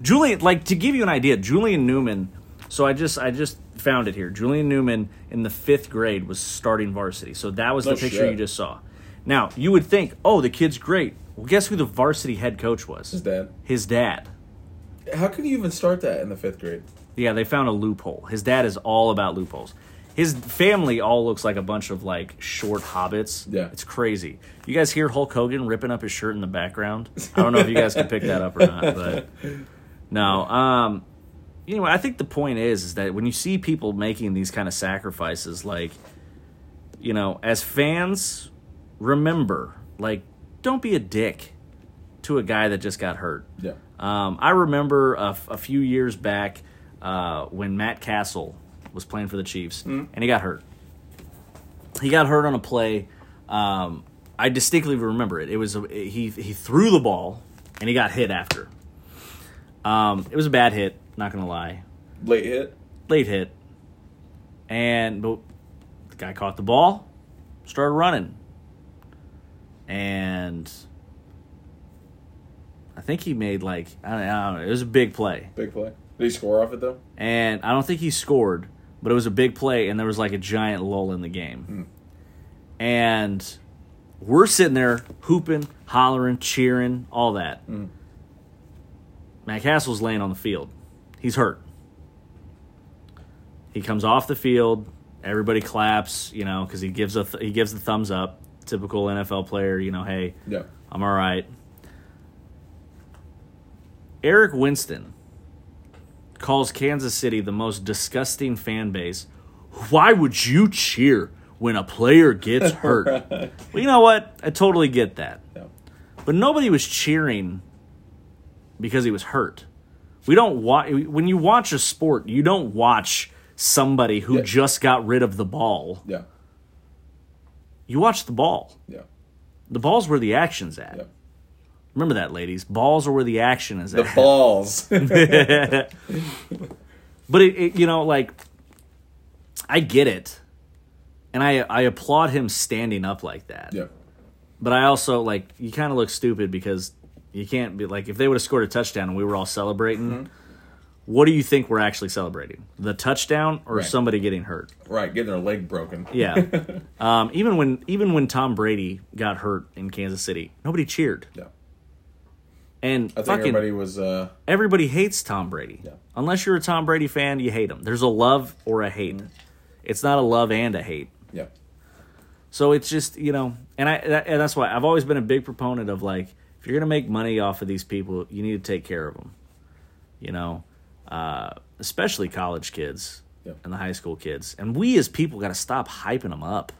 Julian, like to give you an idea, Julian Newman. So I just I just found it here. Julian Newman in the fifth grade was starting varsity. So that was No the picture shit. you just saw. Now you would think, oh, the kid's great. Well, guess who the varsity head coach was? His dad. His dad. How can you even start that in the fifth grade? Yeah, they found a loophole. His dad is all about loopholes. His family all looks like a bunch of like short hobbits. Yeah. It's crazy. You guys hear Hulk Hogan ripping up his shirt in the background? I don't know if you guys can pick that up or not, but *laughs* no. Um anyway, I think the point is is that when you see people making these kind of sacrifices like you know, as fans, remember, like, don't be a dick to a guy that just got hurt. Yeah. Um, I remember a, f- a few years back uh, when Matt Cassel was playing for the Chiefs, and he got hurt. He got hurt on a play. Um, I distinctly remember it. It was a, he he threw the ball, and he got hit after. Um, it was a bad hit. Not gonna lie, Late hit. late hit, and but the guy caught the ball, started running, and I think he made like I don't, I don't know. It was a big play, Big play. Did he score off it though? and I don't think he scored, but it was a big play, and there was like a giant lull in the game, hmm. and we're sitting there hooping, hollering, cheering, all that. Hmm. Matt Cassel's laying on the field. He's hurt. He comes off the field. Everybody claps, you know, because he gives a th- he gives the thumbs up. Typical NFL player, you know. Hey, Yeah. I'm all right. Eric Winston calls Kansas City the most disgusting fan base. Why would you cheer when a player gets *laughs* hurt? well, you know what? I totally get that. Yeah. But nobody was cheering because he was hurt. We don't watch when you watch a sport, you don't watch somebody who Yeah. just got rid of the ball. Yeah. You watch the ball. Yeah. The ball's where the action's at. Yeah. Remember that, ladies. Balls are where the action is The at. balls. *laughs* But it, it, you know, like, I get it, and I I applaud him standing up like that. yeah. But I also like you kind of look stupid because you can't be like if they would have scored a touchdown and we were all celebrating. Mm-hmm. What do you think we're actually celebrating? The touchdown or Right. somebody getting hurt? Right. Getting their leg broken. Yeah. *laughs* um, even when even when Tom Brady got hurt in Kansas City, nobody cheered. Yeah. And I think fucking everybody was. uh everybody hates Tom Brady. Yeah. Unless you're a Tom Brady fan, you hate him. There's a love or a hate. Mm-hmm. It's not a love and a hate. Yeah. So it's just you know, and I that, and that's why I've always been a big proponent of like if you're gonna make money off of these people, you need to take care of them. You know, uh, especially college kids Yeah. and the high school kids, and we as people got to stop hyping them up.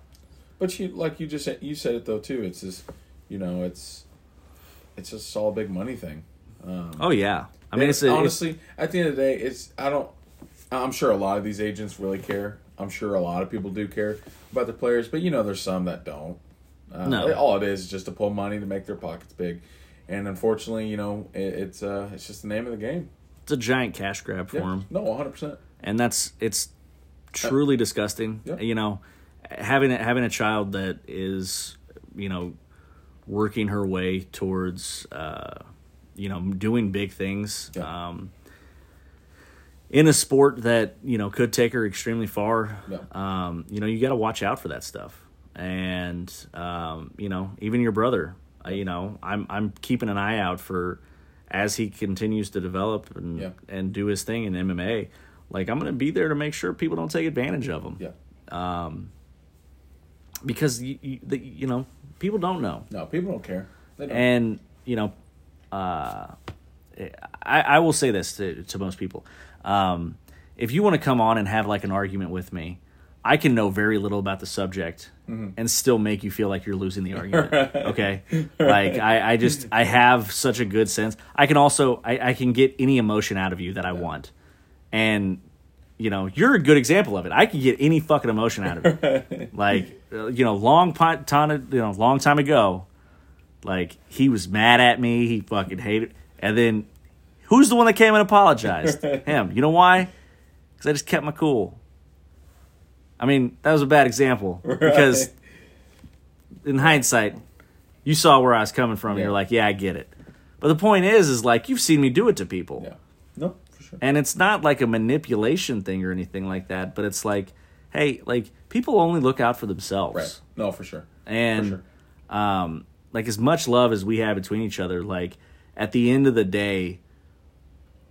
But you like you just said, you said it though too. It's just you know it's it's just all a big money thing. Um, Oh yeah, I mean it's, a, it's honestly at the end of the day, it's I don't. I'm sure a lot of these agents really care. I'm sure a lot of people do care about their players, but you know there's some that don't. Uh, No. all it is is just to pull money to make their pockets big, and unfortunately, you know it, it's uh it's just the name of the game. it's a giant cash grab for Yeah. them. No, 100. percent and that's it's truly disgusting. Yeah. You know, having having a child that is you know working her way towards uh, you know doing big things Yeah. um, in a sport that you know could take her extremely far. Yeah. Um, you know, you got to watch out for that stuff, and um, you know, even your brother. Uh, you know, I'm I'm keeping an eye out for as he continues to develop and Yeah. and do his thing in MMA. Like I'm gonna be there to make sure people don't take advantage of him. Yeah. Um. Because you, you, the, you know people don't know, No, people don't care. They don't. and you know, uh, I I will say this to to most people, um, if you want to come on and have like an argument with me. I can know very little about the subject and still make you feel like you're losing the argument. *laughs* Okay, like I, I just I have such a good sense. I can also I, I can get any emotion out of you that I want, and you know you're a good example of it. I can get any fucking emotion out of it. *laughs* like uh, you know, long pi- time you know, long time ago, like he was mad at me. He fucking hated, and then who's the one that came and apologized? *laughs* Him. You know why? Because I just kept my cool. I mean, that was a bad example *laughs* because in hindsight, you saw where I was coming from. and You're like, yeah, I get it. But the point is, is like you've seen me do it to people, yeah. No, sure. and it's not like a manipulation thing or anything like that. But it's like, hey, like people only look out for themselves, Right. No, for sure. and For sure. um, like as much love as we have between each other, like at the end of the day,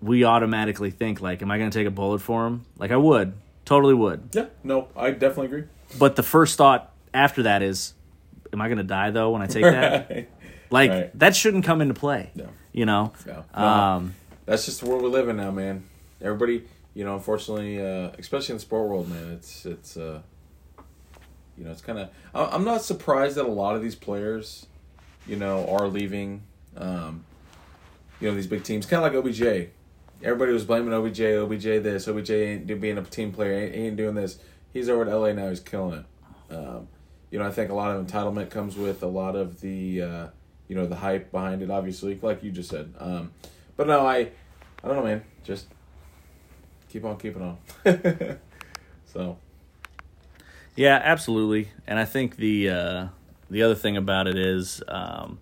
we automatically think like, am I going to take a bullet for him? Like I would, totally would. Yeah. No, I definitely agree. But the first thought after that is, am I going to die though when I take that? *laughs* Like Right. that shouldn't come into play. No. You know. No. No. Um, That's just the world we live in now, man. Everybody, you know, unfortunately, uh, especially in the sport world, man, it's it's uh, You know, it's kind of. I'm not surprised that a lot of these players, you know, are leaving. Um, you know, these big teams, kind of like OBJ. Everybody was blaming OBJ, OBJ this, OBJ ain't being a team player, ain't, ain't doing this. He's over at LA now. He's killing it. Um, you know, I think a lot of entitlement comes with a lot of the, uh, you know, the hype behind it. Obviously, like you just said. Um, but no, I, I don't know, man. Just keep on keeping on. *laughs* so. Yeah, absolutely. And I think the uh, the other thing about it is, um,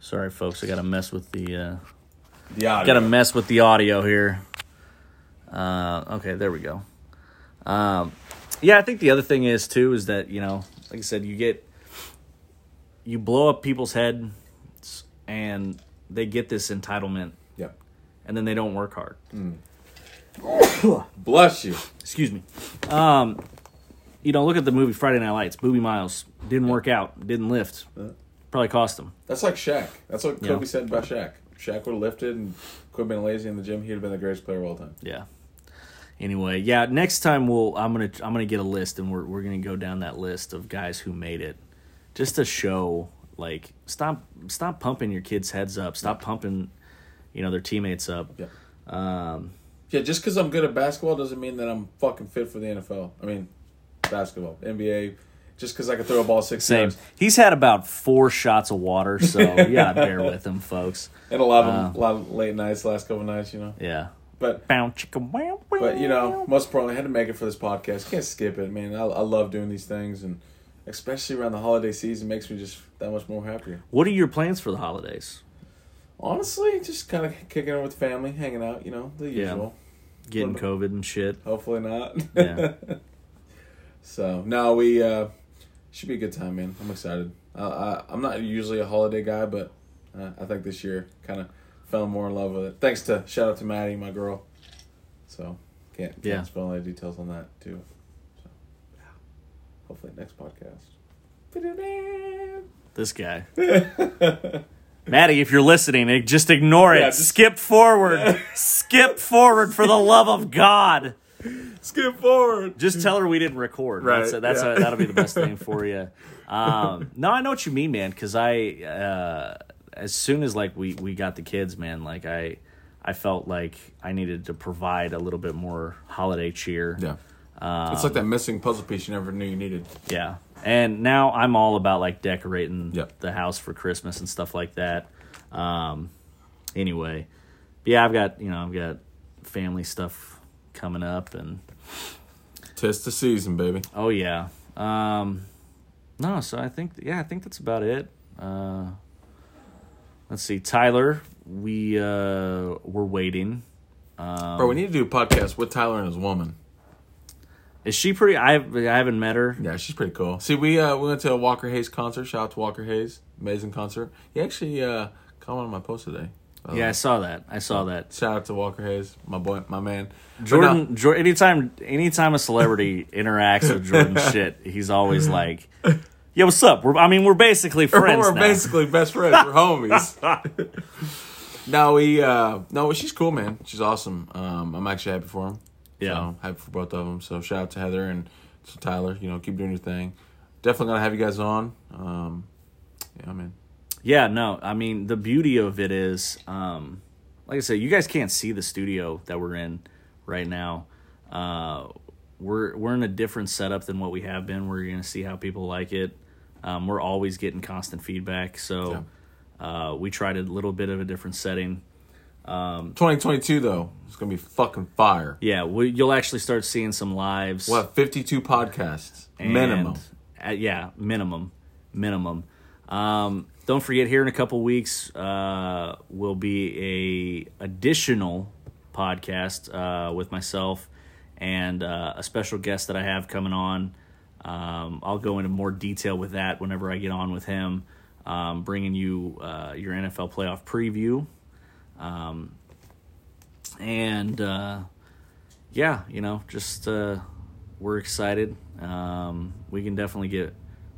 sorry, folks, I got to mess with the. Uh, the audio. Got to mess with the audio here. Uh, okay, there we go. Um, yeah, I think the other thing is too is that you know, like I said, you get you blow up people's heads, and they get this entitlement. And then they don't work hard. Mm. *coughs* Bless you. Excuse me. Um, you know, look at the movie Friday Night Lights. Boobie Miles didn't work out, didn't lift. Probably cost him. That's like Shaq. That's what Kobe said about Shaq. Shaq would have lifted and could have been lazy in the gym. He'd have been the greatest player of all time. Yeah. Anyway, yeah. Next time we'll I'm gonna I'm gonna get a list and we're we're gonna go down that list of guys who made it, just to show like stop stop pumping your kids' heads up. Stop pumping, you know, their teammates up. Yeah. Um, Yeah, just because I'm good at basketball doesn't mean that I'm fucking fit for the NFL. I mean, basketball, NBA. Just because I can throw a ball six same. times. He's had about four shots of water, so *laughs* you gotta bear with him, folks. And a lot of Uh, a lot of late nights, last couple nights, you know. Yeah. But Bow chicka wow. but you know, most importantly, I had to make it for this podcast. Can't skip it, man. I, I love doing these things, and especially around the holiday season, makes me just that much more happier. What are your plans for the holidays? Honestly, just kind of kicking it with family, hanging out, you know, the Yeah. usual. Getting What COVID and shit. Hopefully not. Yeah. *laughs* so no, we uh, should be a good time, man. I'm excited. Uh, I, I'm not usually a holiday guy, but uh, I think this year kind of fell more in love with it. Thanks to shout out to Maddie, my girl. So can't, can't Yeah. spill any details on that too. So yeah. hopefully next podcast. This guy. *laughs* Maddie, if you're listening, eh, just ignore it. Yeah, just- Skip forward. Skip forward for the love of God. Skip forward. Just tell her we didn't record. Right, That's, that's yeah. a, that'll be the best thing *laughs* for you. Um, no, I know what you mean, man. Because I, uh, as soon as like we we got the kids, man, like I, I felt like I needed to provide a little bit more holiday cheer. Yeah. It's like that missing puzzle piece you never knew you needed. Yeah. And now I'm all about like decorating Yep. the house for Christmas and stuff like that. Um anyway. But yeah, I've got, you know, I've got family stuff coming up and Tis the season, baby. oh yeah. Um no, so I think yeah, I think that's about it. Uh let's see. Tyler, we uh we're waiting. Um, Bro, we need to do a podcast with Tyler and his woman. Is she pretty I I haven't met her. Yeah, she's pretty cool. See, we uh, we went to a Walker Hayes concert. Shout out to Walker Hayes, amazing concert. He actually uh, commented on my post today. Yeah, I saw that. I saw that. Shout out to Walker Hayes, my boy, my man. Jordan, Jor anytime, anytime a celebrity *laughs* interacts with Jordan shit, he's always *laughs* like, "Yo, what's up?" We're, I mean, we're basically friends we're basically best friends. We're homies. *laughs* no, we uh, no, she's cool, man. She's awesome. Um, I'm actually happy for him. Yeah. so, happy for both of them. So shout out to Heather and to Tyler. You know, keep doing your thing. Definitely gonna have you guys on. Um, yeah, man. yeah, no, I mean, the beauty of it is, um, like I said, you guys can't see the studio that we're in right now. Uh, we're we're in a different setup than what we have been. We're gonna see how people like it. Um, we're always getting constant feedback, so uh, we tried a little bit of a different setting. 2022 though, it's gonna be fucking fire. Yeah, we, you'll actually start seeing some lives. We'll have 52 podcasts And- minimum. uh, yeah, minimum, minimum. Um, don't forget, here in a couple weeks uh, will be a additional podcast uh, with myself and uh, a special guest that I have coming on. Um, I'll go into more detail with that whenever I get on with him, um, bringing you uh, your NFL playoff preview. Um, and uh, yeah, you know, just uh, we're excited. Um, we can definitely get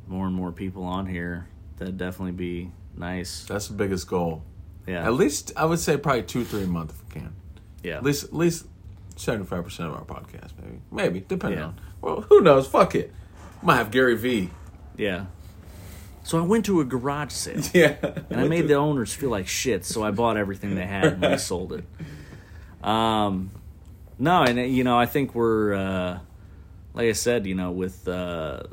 more and more people on here. That'd definitely be nice. That's the biggest goal. Yeah, At least I would say probably two, three a month if we can. yeah, At least at least seventy five percent of our podcast, maybe. Maybe, depending Yeah. on well, who knows? Fuck it. I'm have Gary V. Yeah. So I went to a garage sale. *laughs* Yeah, and I made the owners feel like shit. So I bought everything they had and I sold it. Um, no, and you know I think we're uh, like I said, you know, with uh,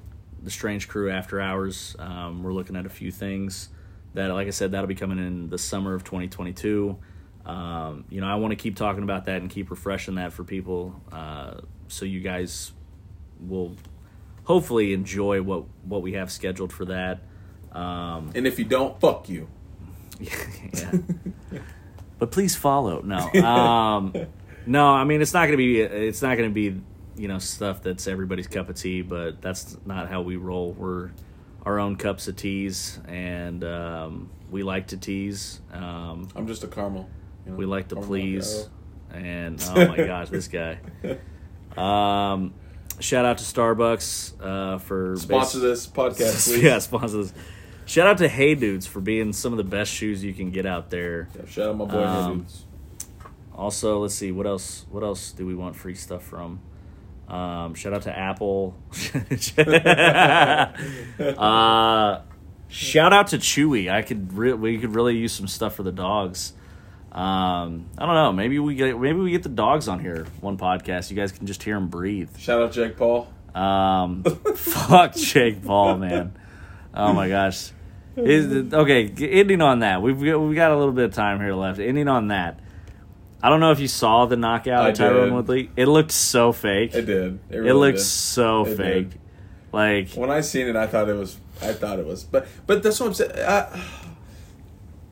the Strange Crew After Hours, um, we're looking at a few things that, like I said, that'll be coming in the summer of 2022. Um, you know, I want to keep talking about that and keep refreshing that for people, uh, so you guys will hopefully enjoy what what we have scheduled for that. Um, And if you don't, fuck you. *laughs* yeah. but please follow. No, um, no. I mean, it's not gonna be. It's not gonna be. You know, stuff that's everybody's cup of tea. But that's not how we roll. We're our own cups of teas, and um, we like to tease. Um, I'm just a caramel. you know, we like to please. And oh my gosh, this guy. *laughs* Um, shout out to Starbucks uh, for Sponsor bas- this podcast, *laughs* yeah, sponsor this. Shout out to Hey Dudes for being some of the best shoes you can get out there. Yeah, shout out my boy Um, Dudes. Also, let's see what else. What else do we want free stuff from? Um, shout out to Apple. *laughs* uh, shout out to Chewy. I could re- we could really use some stuff for the dogs. Um, I don't know. Maybe we get maybe we get the dogs on here one podcast. You guys can just hear them breathe. Shout out Jake Paul. Um, *laughs* fuck Jake Paul, man. Oh my gosh. Is okay, ending on that. We've got, we got a little bit of time here left. Ending on that. I don't know if you saw the knockout I of Tyrone did. Woodley. It looked so fake. It did. It, It looked did. so It fake. did. Like When I seen it, I thought it was. I thought it was. But but that's what I'm saying. I,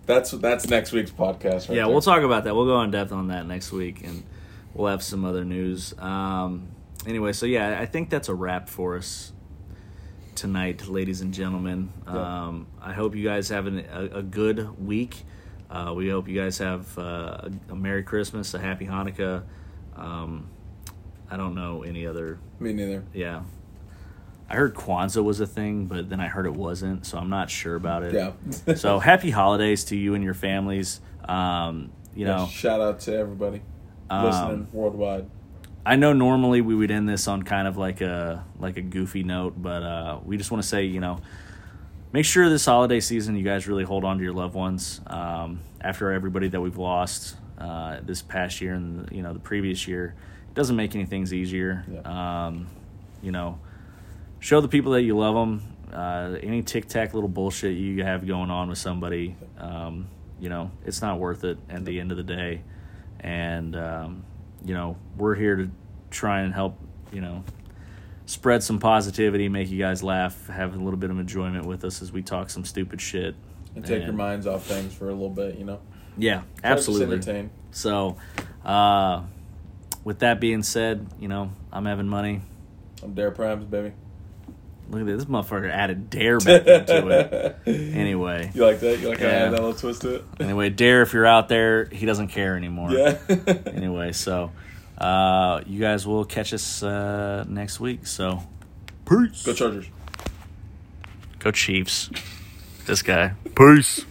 that's that's next week's podcast. Right yeah, there. we'll talk about that. We'll go in depth on that next week, and we'll have some other news. Um, anyway, so yeah, I think that's a wrap for us tonight, ladies and gentlemen. Yeah. Um, I hope you guys have an, a, a good week. Uh, we hope you guys have uh, a, a Merry Christmas, a Happy Hanukkah. Um, I don't know any other. Me neither. Yeah, I heard Kwanzaa was a thing, but then I heard it wasn't, so I'm not sure about it. Yeah. so *laughs* happy holidays to you and your families. Um, you Yeah, know, shout out to everybody Um, listening worldwide. I know normally we would end this on kind of like a like a goofy note, but uh, we just want to say, you know, make sure this holiday season you guys really hold on to your loved ones. Um, after everybody that we've lost uh, this past year and you know the previous year, it doesn't make any things easier. Yeah. Um, you know, show the people that you love them. Uh, any tic tac little bullshit you have going on with somebody, um, you know, it's not worth it at the end of the day. And um, you know, we're here to try and help. You know, spread some positivity, make you guys laugh, have a little bit of enjoyment with us as we talk some stupid shit. And take your minds off things for a little bit, you know. Yeah, Try absolutely. entertain. So, uh, with that being said, you know, I'm Evan Money. I'm Dare Primes, baby. Look at this, this motherfucker added dare back into it. *laughs* Anyway, You like that? You like how I Yeah. added that little twist to it? *laughs* anyway, dare if you're out there, he doesn't care anymore. Yeah. *laughs* Anyway, so uh, you guys will catch us uh, next week. So, peace. Go Chargers. Go Chiefs. This guy. Peace.